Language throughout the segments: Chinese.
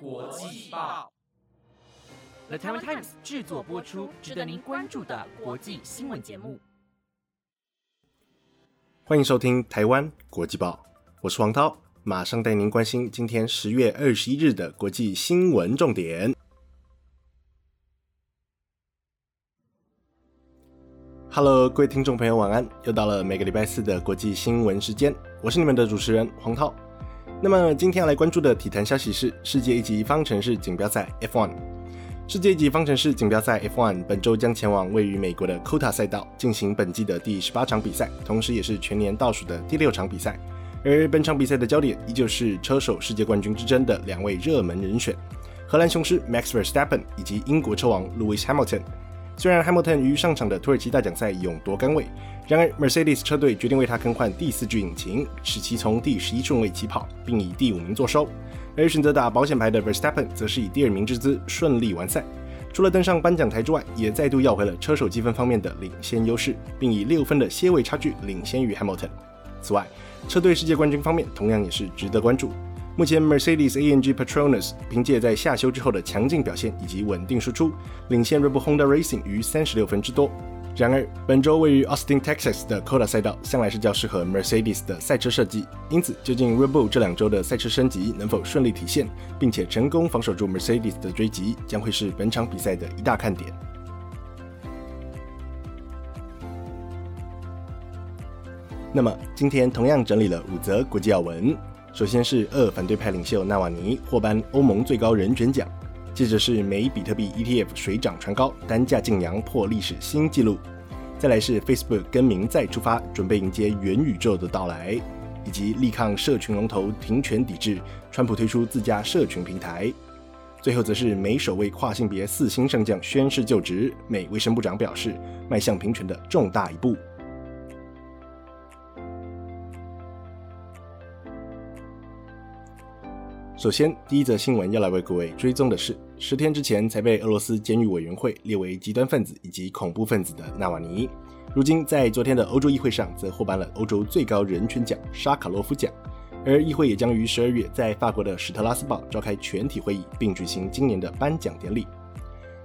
国际报，The Taiwan Times 制作播出，值得您关注的国际新闻节目。欢迎收听《台湾国际报》，我是黄涛，马上带您关心今天十月二十一日的国际新闻重点。Hello，各位听众朋友，晚安！又到了每个礼拜四的国际新闻时间，我是你们的主持人黄涛。那么今天要来关注的体坛消息是世界一级方程式锦标赛 F1。世界一级方程式锦标赛 F1 本周将前往位于美国的 Kota 赛道进行本季的第十八场比赛，同时也是全年倒数的第六场比赛。而本场比赛的焦点依旧是车手世界冠军之争的两位热门人选——荷兰雄狮 Max Verstappen 以及英国车王 Lewis Hamilton。虽然 Hamilton 于上场的土耳其大奖赛勇夺杆位，然而 Mercedes 车队决定为他更换第四具引擎，使其从第十一顺位起跑，并以第五名作收。而选择打保险牌的 Verstappen 则是以第二名之姿顺利完赛。除了登上颁奖台之外，也再度要回了车手积分方面的领先优势，并以六分的些位差距领先于 Hamilton。此外，车队世界冠军方面同样也是值得关注。目前，Mercedes-AMG Petronas 凭借在下修之后的强劲表现以及稳定输出，领先 Red Bull Honda Racing 于三十六分之多。然而，本周位于 Austin, Texas 的 Coda 赛道向来是较适合 Mercedes 的赛车设计，因此，究竟 Red Bull 这两周的赛车升级能否顺利体现，并且成功防守住 Mercedes 的追击，将会是本场比赛的一大看点。那么，今天同样整理了五则国际要闻。首先是俄反对派领袖纳瓦尼获颁欧盟最高人权奖，接着是美比特币 ETF 水涨船高，单价竟扬破历史新纪录，再来是 Facebook 更名再出发，准备迎接元宇宙的到来，以及力抗社群龙头停权抵制，川普推出自家社群平台，最后则是美首位跨性别四星上将宣誓就职，美卫生部长表示迈向平权的重大一步。首先，第一则新闻要来为各位追踪的是，十天之前才被俄罗斯监狱委员会列为极端分子以及恐怖分子的纳瓦尼，如今在昨天的欧洲议会上则获颁了欧洲最高人权奖沙卡洛夫奖，而议会也将于十二月在法国的史特拉斯堡召开全体会议，并举行今年的颁奖典礼。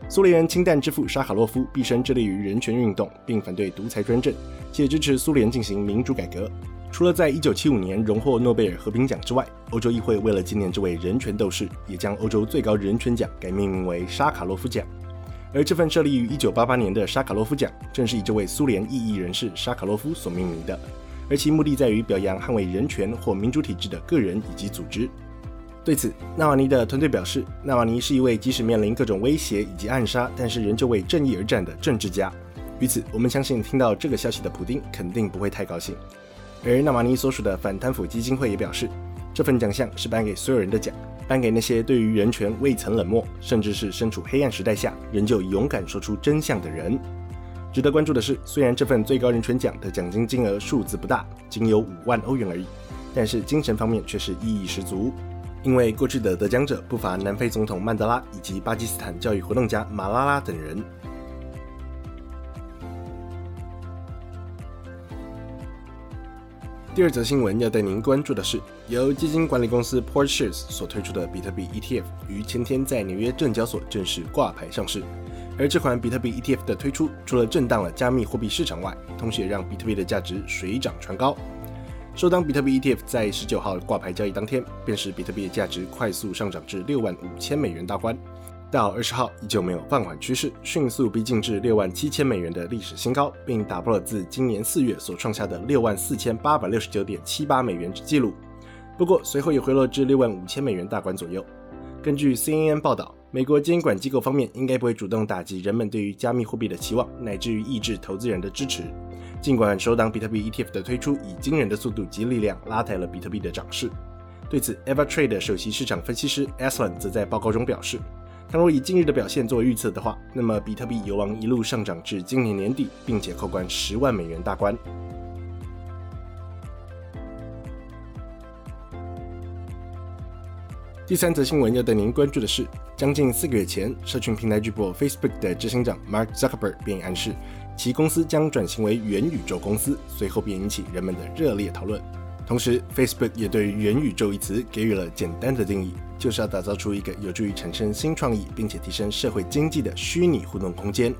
苏联人氢弹之父沙卡洛夫毕生致力于人权运动，并反对独裁专政，且支持苏联进行民主改革。除了在1975年荣获诺贝尔和平奖之外，欧洲议会为了纪念这位人权斗士，也将欧洲最高人权奖改命名为沙卡洛夫奖。而这份设立于1988年的沙卡洛夫奖，正是以这位苏联异议人士沙卡洛夫所命名的，而其目的在于表扬捍卫人权或民主体制的个人以及组织。对此，纳瓦尼的团队表示，纳瓦尼是一位即使面临各种威胁以及暗杀，但是仍旧为正义而战的政治家。于此，我们相信听到这个消息的普丁肯定不会太高兴。而纳瓦尼所属的反贪腐基金会也表示，这份奖项是颁给所有人的奖，颁给那些对于人权未曾冷漠，甚至是身处黑暗时代下仍旧勇敢说出真相的人。值得关注的是，虽然这份最高人权奖的奖金金额数字不大，仅有五万欧元而已，但是精神方面却是意义十足，因为过去的得奖者不乏南非总统曼德拉以及巴基斯坦教育活动家马拉拉等人。第二则新闻要带您关注的是，由基金管理公司 Portshares 所推出的比特币 ETF 于前天在纽约证交所正式挂牌上市。而这款比特币 ETF 的推出，除了震荡了加密货币市场外，同时也让比特币的价值水涨船高。首当比特币 ETF 在十九号挂牌交易当天，便是比特币的价值快速上涨至六万五千美元大关。到二十号依旧没有放缓趋势，迅速逼近至六万七千美元的历史新高，并打破了自今年四月所创下的六万四千八百六十九点七八美元之纪录。不过随后也回落至六万五千美元大关左右。根据 CNN 报道，美国监管机构方面应该不会主动打击人们对于加密货币的期望，乃至于抑制投资人的支持。尽管首档比特币 ETF 的推出以惊人的速度及力量拉抬了比特币的涨势，对此 EverTrade 首席市场分析师 Aslan 则在报告中表示。倘若以今日的表现作为预测的话，那么比特币有望一路上涨至今年年底，并且扣关十万美元大关。第三则新闻要带您关注的是，将近四个月前，社群平台巨擘 Facebook 的执行长 Mark Zuckerberg 便暗示其公司将转型为元宇宙公司，随后便引起人们的热烈讨论。同时，Facebook 也对“元宇宙”一词给予了简单的定义，就是要打造出一个有助于产生新创意并且提升社会经济的虚拟互动空间。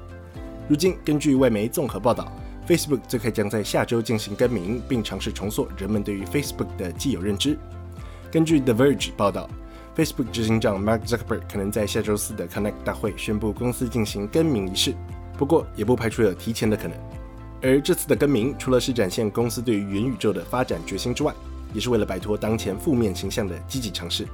如今，根据外媒综合报道，Facebook 最快将在下周进行更名，并尝试重塑人们对于 Facebook 的既有认知。根据 The Verge 报道，Facebook 执行长 Mark Zuckerberg 可能在下周四的 Connect 大会宣布公司进行更名仪式，不过也不排除有提前的可能。而这次的更名，除了是展现公司对于元宇宙的发展决心之外，也是为了摆脱当前负面形象的积极尝试。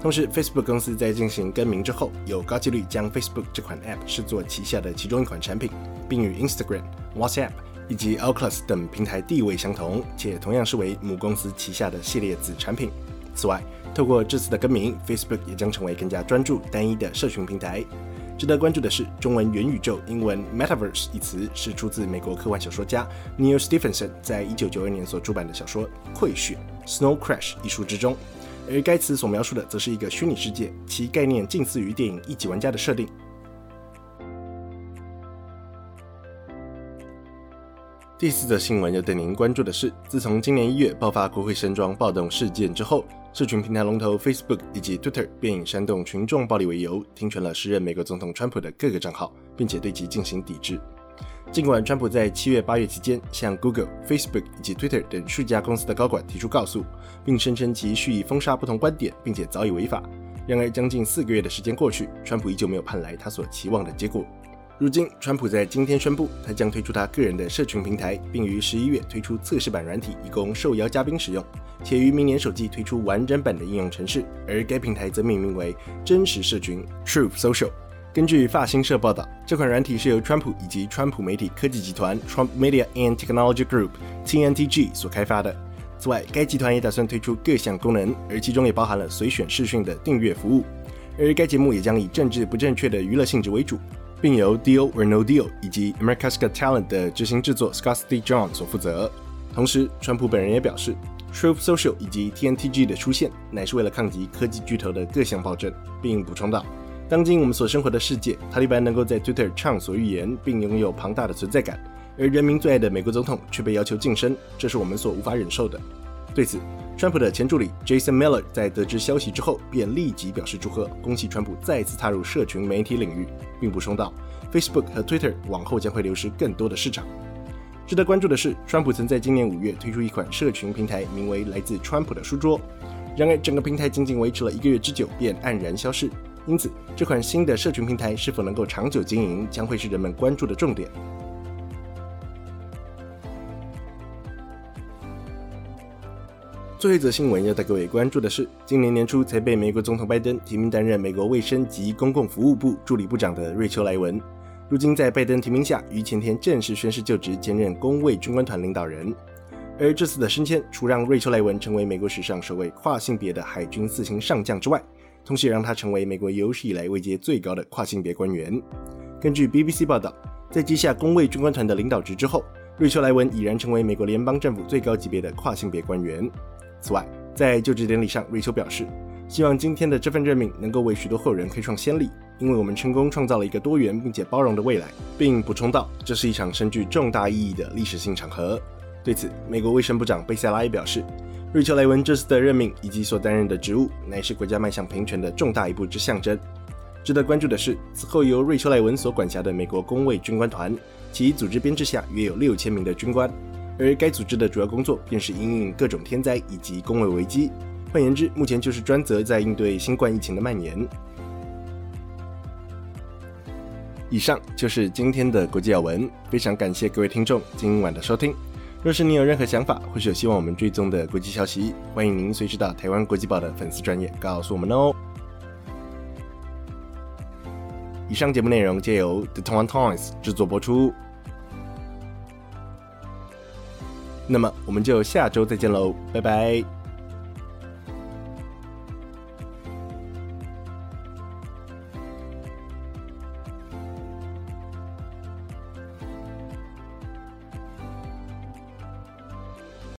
同时，Facebook 公司在进行更名之后，有高几率将 Facebook 这款 App 视作旗下的其中一款产品，并与 Instagram、WhatsApp 以及 o c l u s 等平台地位相同，且同样视为母公司旗下的系列子产品。此外，透过这次的更名，Facebook 也将成为更加专注单一的社群平台。值得关注的是，中文元宇宙（英文 Metaverse） 一词是出自美国科幻小说家 Neil Stephenson 在一九九二年所出版的小说《溃血》（Snow Crash） 一书之中，而该词所描述的则是一个虚拟世界，其概念近似于电影《一级玩家》的设定。第四则新闻要带您关注的是，自从今年一月爆发国会山庄暴动事件之后。社群平台龙头 Facebook 以及 Twitter 便以煽动群众暴力为由，停权了时任美国总统川普的各个账号，并且对其进行抵制。尽管川普在七月、八月期间向 Google、Facebook 以及 Twitter 等数家公司的高管提出告诉，并声称其蓄意封杀不同观点，并且早已违法，然而将近四个月的时间过去，川普依旧没有盼来他所期望的结果。如今，川普在今天宣布，他将推出他个人的社群平台，并于十一月推出测试版软体，以供受邀嘉宾使用，且于明年首季推出完整版的应用程式。而该平台则命名为“真实社群 ”（Truth Social）。根据法新社报道，这款软体是由川普以及川普媒体科技集团 （Trump Media and Technology Group，TNTG） 所开发的。此外，该集团也打算推出各项功能，而其中也包含了随选视讯的订阅服务。而该节目也将以政治不正确的娱乐性质为主。并由 Deal or No Deal 以及 America's Got Talent 的执行制作 Scott D. John 所负责。同时，川普本人也表示，Truth Social 以及 TNTG 的出现乃是为了抗击科技巨头的各项暴政，并补充道：“当今我们所生活的世界，塔利班能够在 Twitter 畅所欲言，并拥有庞大的存在感，而人民最爱的美国总统却被要求晋升，这是我们所无法忍受的。”对此，川普的前助理 Jason Miller 在得知消息之后，便立即表示祝贺，恭喜川普再次踏入社群媒体领域，并补充道：“Facebook 和 Twitter 往后将会流失更多的市场。”值得关注的是，川普曾在今年五月推出一款社群平台，名为“来自川普的书桌”。然而，整个平台仅仅维持了一个月之久，便黯然消逝。因此，这款新的社群平台是否能够长久经营，将会是人们关注的重点。最后一则新闻要带各位关注的是，今年年初才被美国总统拜登提名担任美国卫生及公共服务部助理部长的瑞秋·莱文，如今在拜登提名下，于前天正式宣誓就职，兼任公卫军官团领导人。而这次的升迁，除让瑞秋·莱文成为美国史上首位跨性别的海军四星上将之外，同时也让他成为美国有史以来位阶最高的跨性别官员。根据 BBC 报道，在接下公卫军官团的领导职之后，瑞秋·莱文已然成为美国联邦政府最高级别的跨性别官员。此外，在就职典礼上，瑞秋表示，希望今天的这份任命能够为许多后人开创先例，因为我们成功创造了一个多元并且包容的未来，并补充道，这是一场深具重大意义的历史性场合。对此，美国卫生部长贝塞拉也表示，瑞秋·莱文这次的任命以及所担任的职务，乃是国家迈向平权的重大一步之象征。值得关注的是，此后由瑞秋·莱文所管辖的美国工卫军官团，其组织编制下约有六千名的军官。而该组织的主要工作便是应应各种天灾以及工卫危机，换言之，目前就是专责在应对新冠疫情的蔓延。以上就是今天的国际要闻，非常感谢各位听众今晚的收听。若是你有任何想法，或是有希望我们追踪的国际消息，欢迎您随时到台湾国际报的粉丝专业告诉我们哦。以上节目内容皆由 The Taiwan Times 制作播出。那么我们就下周再见喽，拜拜。